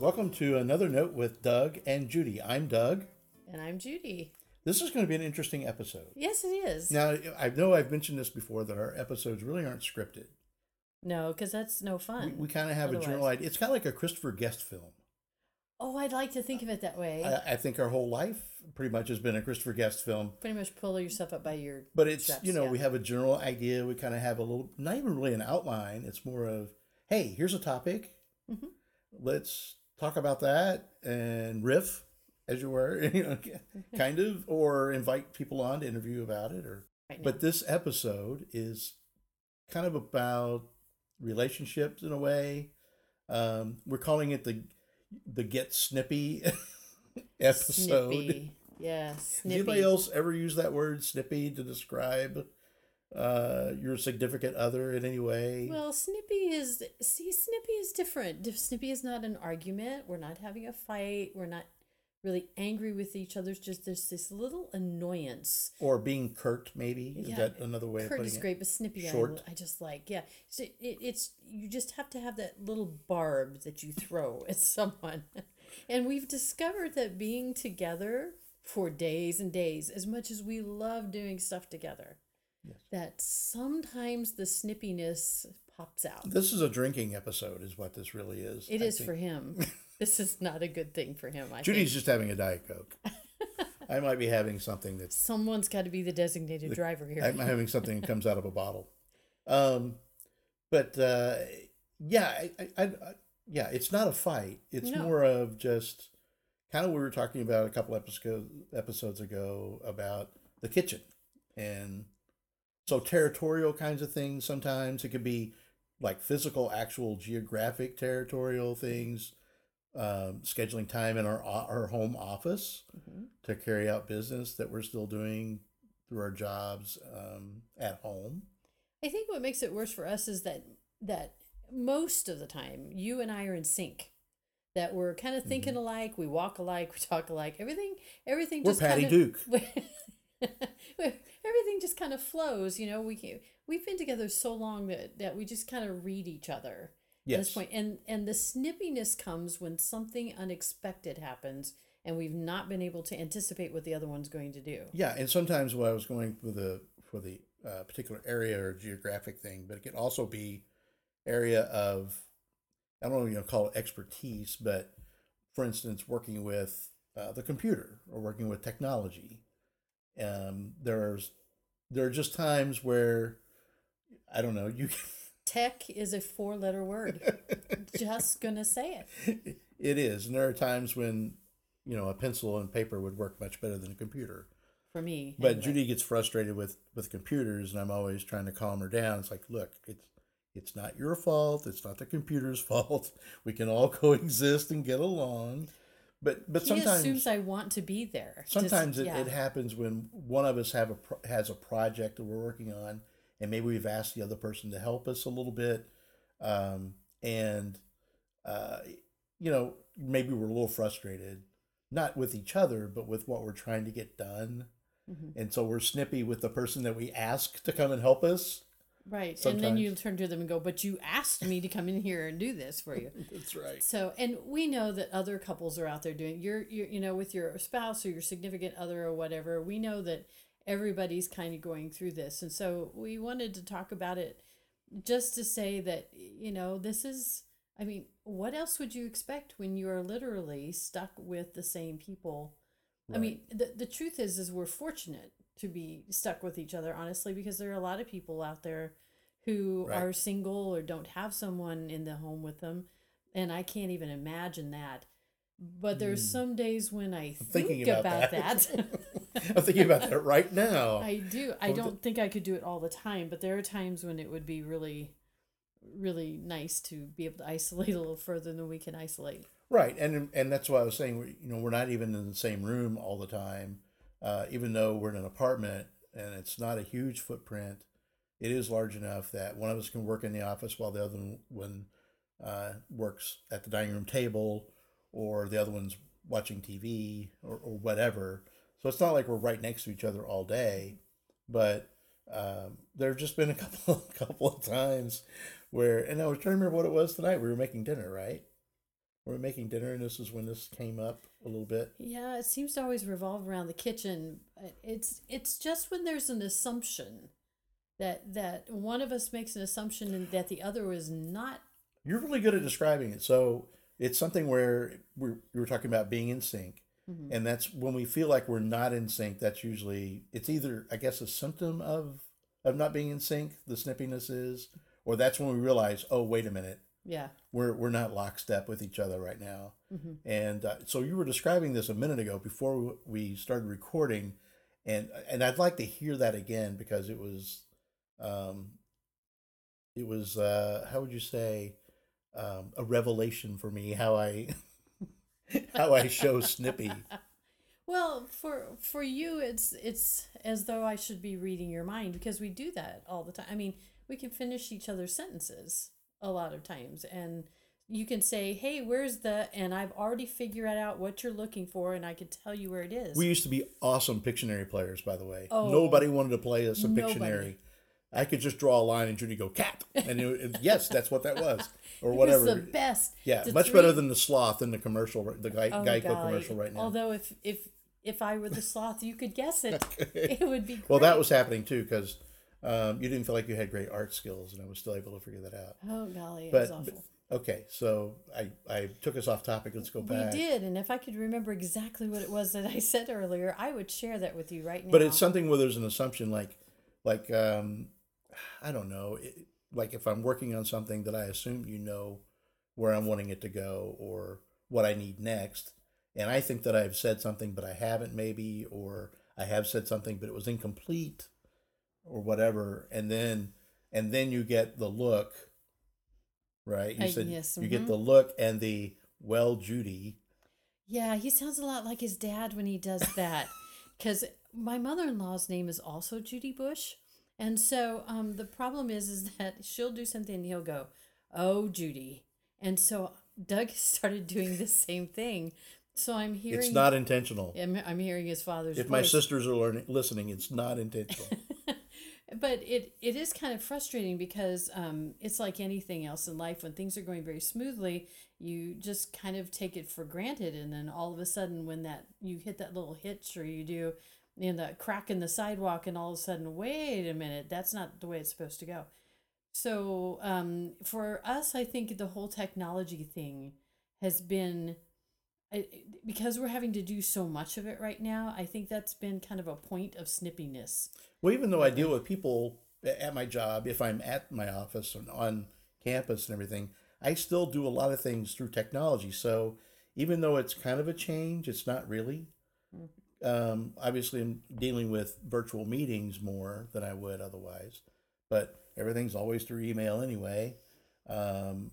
Welcome to another note with Doug and Judy. I'm Doug. And I'm Judy. This is going to be an interesting episode. Yes, it is. Now, I know I've mentioned this before that our episodes really aren't scripted. No, because that's no fun. we kind of have Otherwise. a general idea. It's kind of like a Christopher Guest film. oh, I'd like to think of it that way. I, I think our whole life pretty much has been a Christopher Guest film. Pretty much pull yourself up by your. But it's, straps, you know, yeah. we have a general idea. We kind of have a little, not even really an outline. It's more of, hey, here's a topic. Mhm. Let's talk about that and riff, as you were, you know, kind of, or invite people on to interview about it. Or, Right but this episode is kind of about relationships in a way. Um, we're calling it the the get snippy episode. Snippy. Yeah, snippy. anybody else ever use that word snippy to describe uh, your significant other in any way? Well, snippy is see, snippy is different. Dif- Snippy is not an argument. We're not having a fight. We're not really angry with each other. It's just there's this little annoyance. or being curt, maybe? Is Yeah, that another way of putting is it? great, but snippy, I, I just like yeah. So it, it's you just have to have that little barb that you throw at someone, and we've discovered that being together for days and days, as much as we love doing stuff together, Yes. that sometimes the snippiness pops out. This is a drinking episode, is what this really is. It I is think. for him. this is not a good thing for him. I Judy's think. just having a Diet Coke. I might be having something that Someone's got to be the designated driver here. I'm having something that comes out of a bottle. Um, but uh, yeah, I, I, I, yeah, it's not a fight. It's No. more of just kind of what we were talking about a couple episodes episodes ago about the kitchen and so territorial kinds of things. Sometimes it could be like physical, actual geographic territorial things. Um, scheduling time in our our home office Mhm. to carry out business that we're still doing through our jobs um, at home. I think what makes it worse for us is that that most of the time you and I are in sync. That we're kind of thinking alike, we walk alike, we talk alike. Everything, everything Mm-hmm. We're just Patty kind Duke. everything just kind of flows. You know, we can, we've been together so long that that we just kind of read each other at this point. And and the snippiness comes when something unexpected happens and we've not been able to anticipate what the other one's going to do. Yeah, and sometimes when I was going for the for the uh, particular area or geographic thing, but it could also be area of I don't know you know call it expertise, but for instance, working with uh, the computer or working with technology. Um, there's there are just times where I don't know you. Tech is a four letter word. just gonna say it. it is, and there are times when you know a pencil and paper would work much better than a computer. For me. But anyway. Judy gets frustrated with with computers, and I'm always trying to calm her down. It's like, look, it's it's not your fault. It's not the computer's fault. We can all coexist and get along. But but he sometimes assumes I want to be there. Just- sometimes it, yeah. it happens when one of us have a has a project that we're working on, and maybe we've asked the other person to help us a little bit, um, and uh, you know maybe we're a little frustrated, not with each other, but with what we're trying to get done, Mhm. and so we're snippy with the person that we ask to come and help us. Right. And then you turn to them and go, But you asked me to come in here and do this for you. That's right. So, and we know that other couples are out there doing you're, you're you know, with your spouse or your significant other or whatever. We know that everybody's kind of going through this, and so we wanted to talk about it, just to say that you know this is. I mean, what else would you expect when you are literally stuck with the same people? I mean, the the truth is, is we're fortunate to be stuck with each other, honestly, because there are a lot of people out there who Right. are single or don't have someone in the home with them, and I can't even imagine that. But there's Mm. some days when I think about, about that. that. I'm thinking about that right now. I do. I don't think I could do it all the time, but there are times when it would be really, really nice to be able to isolate a little further than we can isolate. Right, and and that's why I was saying, you know, we're not even in the same room all the time, uh, even though we're in an apartment and it's not a huge footprint. It is large enough that one of us can work in the office while the other one uh, works at the dining room table, or the other one's watching TV or, or whatever. So it's not like we're right next to each other all day, but um, there have just been a couple couple of times where, and I was trying to remember what it was tonight. We were making dinner, right? We were making dinner, and this is when this came up a little bit. Yeah, it seems to always revolve around the kitchen. It's it's just when there's an assumption that that one of us makes an assumption and that the other is not. You're really good at describing it. So it's something where we're we were talking about being in sync, Mhm. and that's when we feel like we're not in sync. That's usually it's either I guess a symptom of of not being in sync. The snippiness is, or that's when we realize, oh wait a minute, Yeah. we're we're not lockstep with each other right now. hmm And uh, so you were describing this a minute ago before we started recording, and and I'd like to hear that again because it was, um, it was uh, how would you say, um, a revelation for me how I how I show snippy. Well, for for you, it's it's as though I should be reading your mind because we do that all the time. I mean, we can finish each other's sentences a lot of times, and you can say, "Hey, where's the?" And I've already figured out what you're looking for, and I can tell you where it is. We used to be awesome Pictionary players, by the way. Oh. Nobody wanted to play us a Nobody. Pictionary. I could just draw a line and Judy go cat, and it, yes, that's what that was, or It was whatever. the best. Yeah, much better than the sloth in the commercial, the Guy, Oh, Geico golly. commercial right now. Although if if if I were the sloth, you could guess it. It would be great. well, that was happening too because um, you didn't feel like you had great art skills, and I was still able to figure that out. Oh golly, it was awful. but okay, so I I took us off topic. Let's go We back. did, and if I could remember exactly what it was that I said earlier, I would share that with you right now. But it's something where there's an assumption, like like um, I don't know, it, like if I'm working on something that I assume you know where I'm wanting it to go or what I need next, and I think that I've said something but I haven't maybe, or I have said something but it was incomplete, or whatever, and then and then you get the look, right? You Uh, said yes, you get mhm. the look and the well, Judy. Yeah, he sounds a lot like his dad when he does that. Because my mother in law's name is also Judy Bush. And so um, the problem is, is that she'll do something and he'll go, Oh, Judy. And so Doug started doing the same thing. So I'm hearing. It's not intentional. I'm, I'm hearing his father's If my sisters are learning, listening, it's not intentional. but it, it is kind of frustrating because um, it's like anything else in life. When things are going very smoothly you just kind of take it for granted. And then all of a sudden when that you hit that little hitch or you do in the crack in the sidewalk and all of a sudden wait a minute that's not the way it's supposed to go. So um, for us i think the whole technology thing has been I, because we're having to do so much of it right now i think that's been kind of a point of snippiness Well, even though I deal with people at my job, if I'm at my office and on campus and everything, I still do a lot of things through technology. So even though it's kind of a change, it's not really. Um, obviously, I'm dealing with virtual meetings more than I would otherwise, but everything's always through email anyway. Um,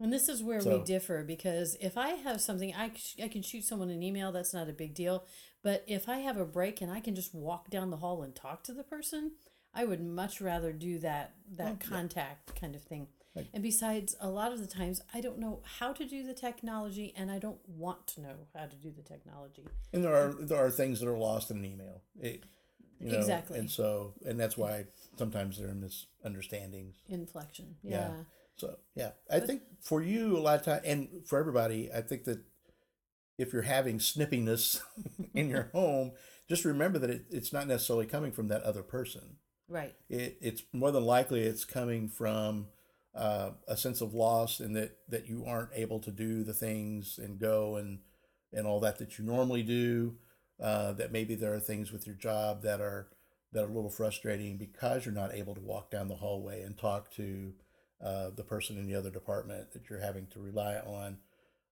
And this is where So- we differ because if I have something, I, sh- I can shoot someone an email, that's not a big deal. But if I have a break and I can just walk down the hall and talk to the person, I would much rather do that that Oh, contact kind of thing. Right. And besides, a lot of the times I don't know how to do the technology and I don't want to know how to do the technology. and there are there are things that are lost in an email. It, you know, Exactly. And so, and that's why sometimes there are misunderstandings. Inflection. Yeah. Yeah. So yeah, I think for you a lot of time, and for everybody, I think that if you're having snippiness in your home, just remember that it, it's not necessarily coming from that other person. Right. It, it's more than likely it's coming from uh, a sense of loss and that that you aren't able to do the things and go and and all that that you normally do. Uh, that maybe there are things with your job that are that are a little frustrating because you're not able to walk down the hallway and talk to uh, the person in the other department that you're having to rely on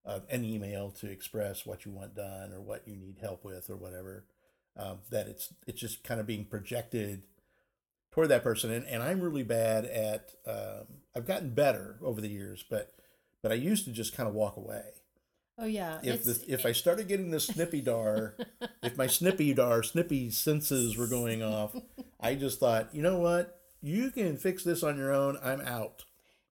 uh, an email to express what you want done or what you need help with or whatever. Um, that it's it's just kind of being projected toward that person, and, and I'm really bad at. Um, I've gotten better over the years, but but I used to just kind of walk away. Oh yeah. If the, if I started getting the snippy dar, if my snippy dar snippy senses were going off, I just thought, you know what, you can fix this on your own. I'm out.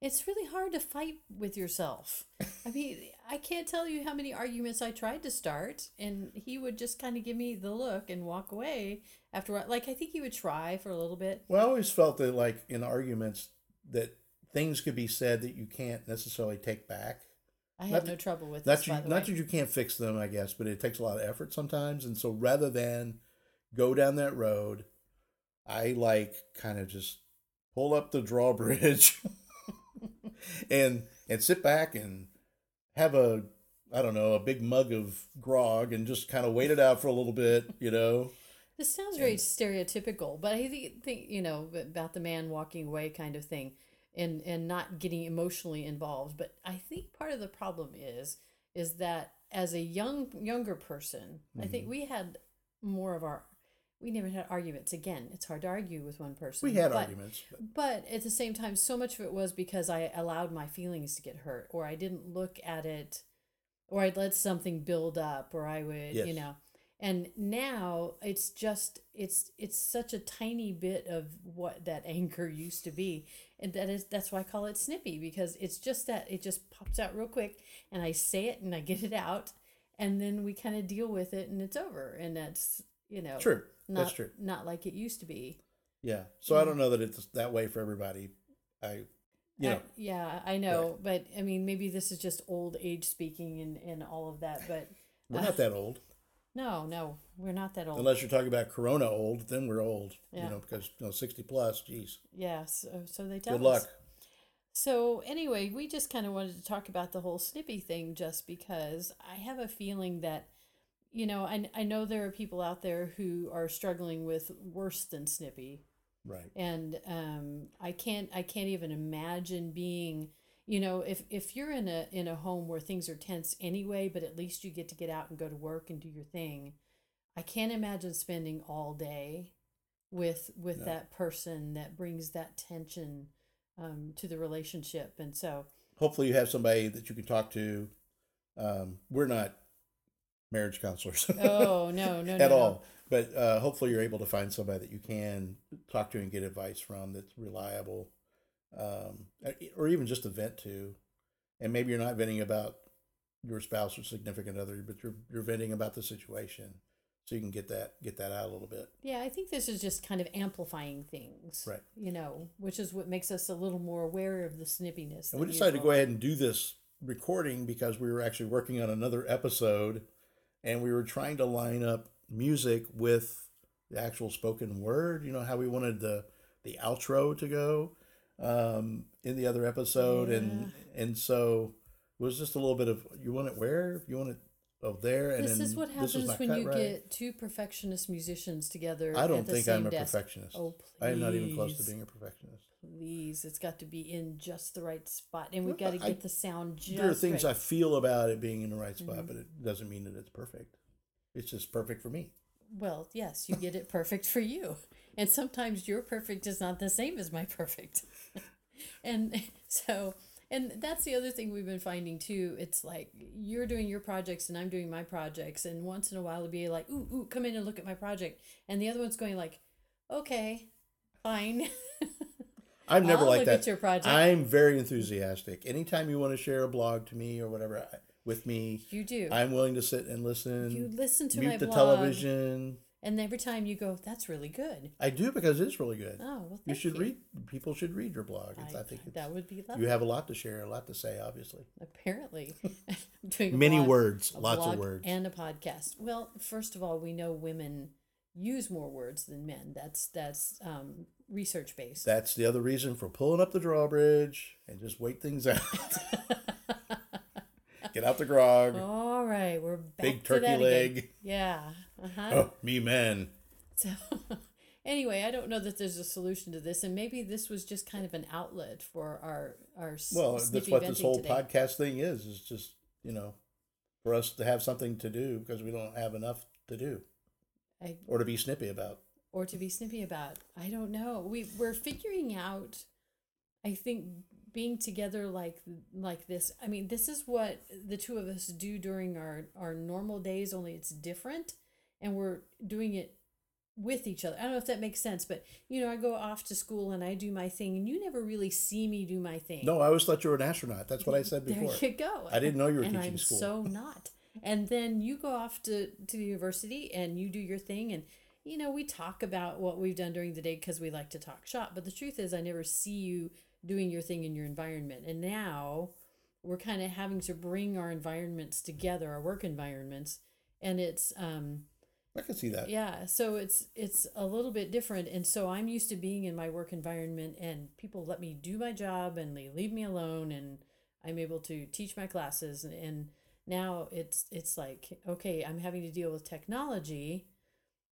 It's really hard to fight with yourself. I mean, I can't tell you how many arguments I tried to start, and he would just kind of give me the look and walk away after. Like I think he would try for a little bit. Well, I always felt that, like in arguments, that things could be said that you can't necessarily take back. I have Not no that- trouble with that. this. you, not that you can't fix them, I guess, but it takes a lot of effort sometimes. And so rather than go down that road, I like kind of just pull up the drawbridge and and sit back and have a I don't know a big mug of grog and just kind of wait it out for a little bit, you know. This sounds very stereotypical, but I think, think you know about the man walking away kind of thing, and and not getting emotionally involved. But I think part of the problem is is that as a young younger person, I Mm-hmm. think we had more of our we never had arguments. Again, it's hard to argue with one person. We had but, arguments. but- but at the same time, so much of it was because I allowed my feelings to get hurt, or I didn't look at it, or I'd let something build up, or I would, you know. And now it's just it's it's such a tiny bit of what that anger used to be, and that is that's why I call it snippy because it's just that it just pops out real quick, and I say it and I get it out, and then we kind of deal with it and it's over, and that's you know True, not that's true. not like it used to be. Yeah. So I don't know that it's that way for everybody. I, you I- know, yeah, I know, but I mean, maybe this is just old age speaking and, and all of that. But we're uh, not that old. no, no, we're not that old. Unless you're talking about Corona old, then we're old. Yeah. You know, because you know, sixty plus. Geez, yeah, so, so they tell good us. luck. So anyway, we just kind of wanted to talk about the whole snippy thing, just because I have a feeling that, you know, I I know there are people out there who are struggling with worse than snippy, Right. and um, I can't I can't even imagine being you know if if you're in a in a home where things are tense anyway, but at least you get to get out and go to work and do your thing. I can't imagine spending all day with with No. that person that brings that tension um, to the relationship, and so Hopefully, you have somebody that you can talk to. Um, we're not marriage counselors. oh no no no at no. all. But uh, hopefully, you're able to find somebody that you can talk to and get advice from that's reliable, um, or even just a vent to. And maybe you're not venting about your spouse or significant other, but you're you're venting about the situation, so you can get that get that out a little bit. Yeah, I think this is just kind of amplifying things, Right. You know, which is what makes us a little more aware of the snippiness. And we decided to go ahead and do this recording because we were actually working on another episode and we were trying to line up music with the actual spoken word. You know how we wanted the the outro to go um, in the other episode, and and so it was just a little bit of you want it where you want it oh there, and This then is what happens when you right. get two perfectionist musicians together. I don't think I'm a desk. perfectionist. Oh, please. I am not even close to being a perfectionist. Please, it's got to be in just the right spot, and we Well, got to I- get the sound just there are things right. I feel about it being in the right spot, Mhm. but it doesn't mean that it's perfect. It's just perfect for me. Well, yes, you get it perfect for you, and sometimes your perfect is not the same as my perfect, and so. And that's the other thing we've been finding too. It's like you're doing your projects and I'm doing my projects, and once in a while it'll be like, "Ooh, ooh, come in and look at my project," and the other one's going like, "Okay, fine." I'm never I'll like look that. at your project. I'm very enthusiastic. Anytime you want to share a blog to me or whatever I- with me, you do. I'm willing to sit and listen. you listen to mute my the blog, television. And every time you go, "That's really good." I do because it's really good. Oh well, you should read. People should read your blog. It's, I, I, think that would be lovely. you have a lot to share, a lot to say. Obviously, Apparently, doing many blog, words, lots of words. and a podcast. Well, first of all, we know women use more words than men. That's that's um, research based. That's the other reason for pulling up the drawbridge and just wait things out. Get out the grog. all right, we're back Big to turkey that again. leg. Yeah. Uh-huh. Oh, me man. So, anyway, I don't know that there's a solution to this, and maybe this was just kind of an outlet for our our Well, that's what this whole today. podcast thing is. Is just you know, for us to have something to do because we don't have enough to do I, or to be snippy about. or to be snippy about. I don't know. We we're figuring out. I think being together like like this. I mean, this is what the two of us do during our our normal days. Only it's different, and we're doing it with each other. I don't know if that makes sense, but you know, I go off to school and I do my thing, and you never really see me do my thing. No, I always thought you were an astronaut. That's what I said before. There you go. I didn't know you were and teaching I'm school. so not. And then you go off to, to the university and you do your thing. And, you know, we talk about what we've done during the day because we like to talk shop. But the truth is, I never see you doing your thing in your environment. And now we're kind of having to bring our environments together, our work environments, and it's um, I can see that. yeah, so it's it's a little bit different, and so I'm used to being in my work environment, and people let me do my job, and they leave me alone, and I'm able to teach my classes, and, and now it's it's like okay, I'm having to deal with technology,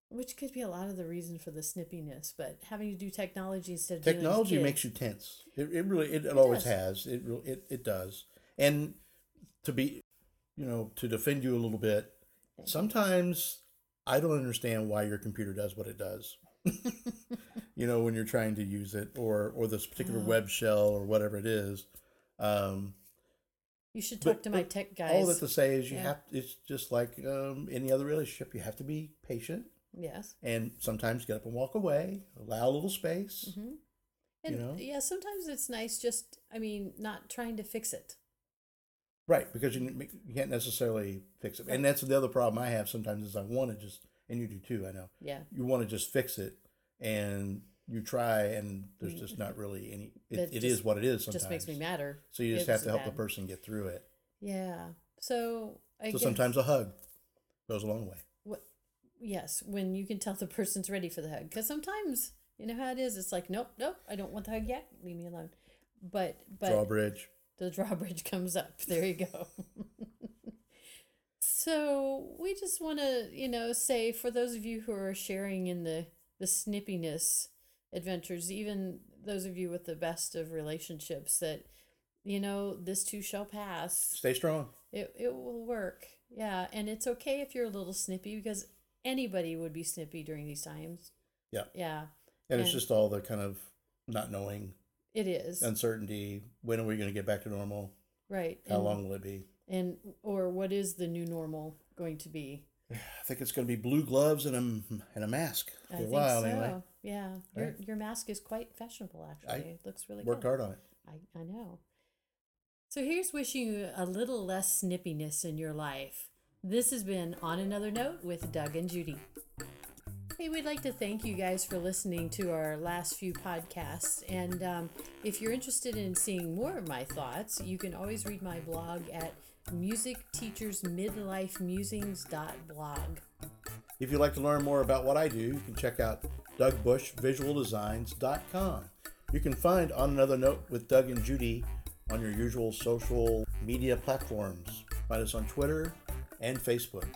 which could be a lot of the reason for the snippiness, but having to do technology instead of Technology makes you tense. It, it really it, it, always does. has. It, re- it it does. And to be, you know, to defend you a little bit, sometimes I don't understand why your computer does what it does. you know, when you're trying to use it, or or this particular Oh. web shell or whatever it is. Um, You should but- talk to my tech tech all that to say is you Yeah. have. It's just like um, any other relationship. You have to be patient yes. and sometimes get up and walk away. Allow a little space. hmm And know? yeah, sometimes it's nice just, I mean, not trying to fix it. Right, because you, n- you can't necessarily fix it, and that's the other problem I have sometimes is I want to just, and you do too, I know. Yeah. You want to just fix it, and you try, and there's just not really any. It, it just- is what it is. Sometimes Just makes me madder. So you just have to help the person get through it. Yeah. So I So guess, sometimes a hug goes a long way. what, yes, when you can tell the person's ready for the hug, because sometimes you know how it is. It's like, nope, nope, I don't want the hug yet. Leave me alone. But but Drawbridge. The drawbridge comes up. There you go. so we just want to, you know, say for those of you who are sharing in the the snippiness adventures, even those of you with the best of relationships, that you know this too shall pass. Stay strong. It it will work. Yeah, and it's okay if you're a little snippy because anybody would be snippy during these times. Yeah. Yeah, And it's just all the kind of not knowing, it is. uncertainty. When are we going to get back to normal? right. How and, long will it be? And or what is the new normal going to be? I think it's going to be blue gloves and a and a mask for I a think while so. anyway. Yeah, your Right. your mask is quite fashionable. Actually, it looks really Worked good. hard on it. I I know. So here's wishing you a little less snippiness in your life. This has been on another note with Doug and Judy. Hey, we'd like to thank you guys for listening to our last few podcasts. And um, if you're interested in seeing more of my thoughts, you can always read my blog at musicteachersmidlifemusings.blog. If you'd like to learn more about what I do, you can check out DougBushVisualDesigns.com. You can find On Another Note with Doug and Judy on your usual social media platforms. Find us on Twitter and Facebook.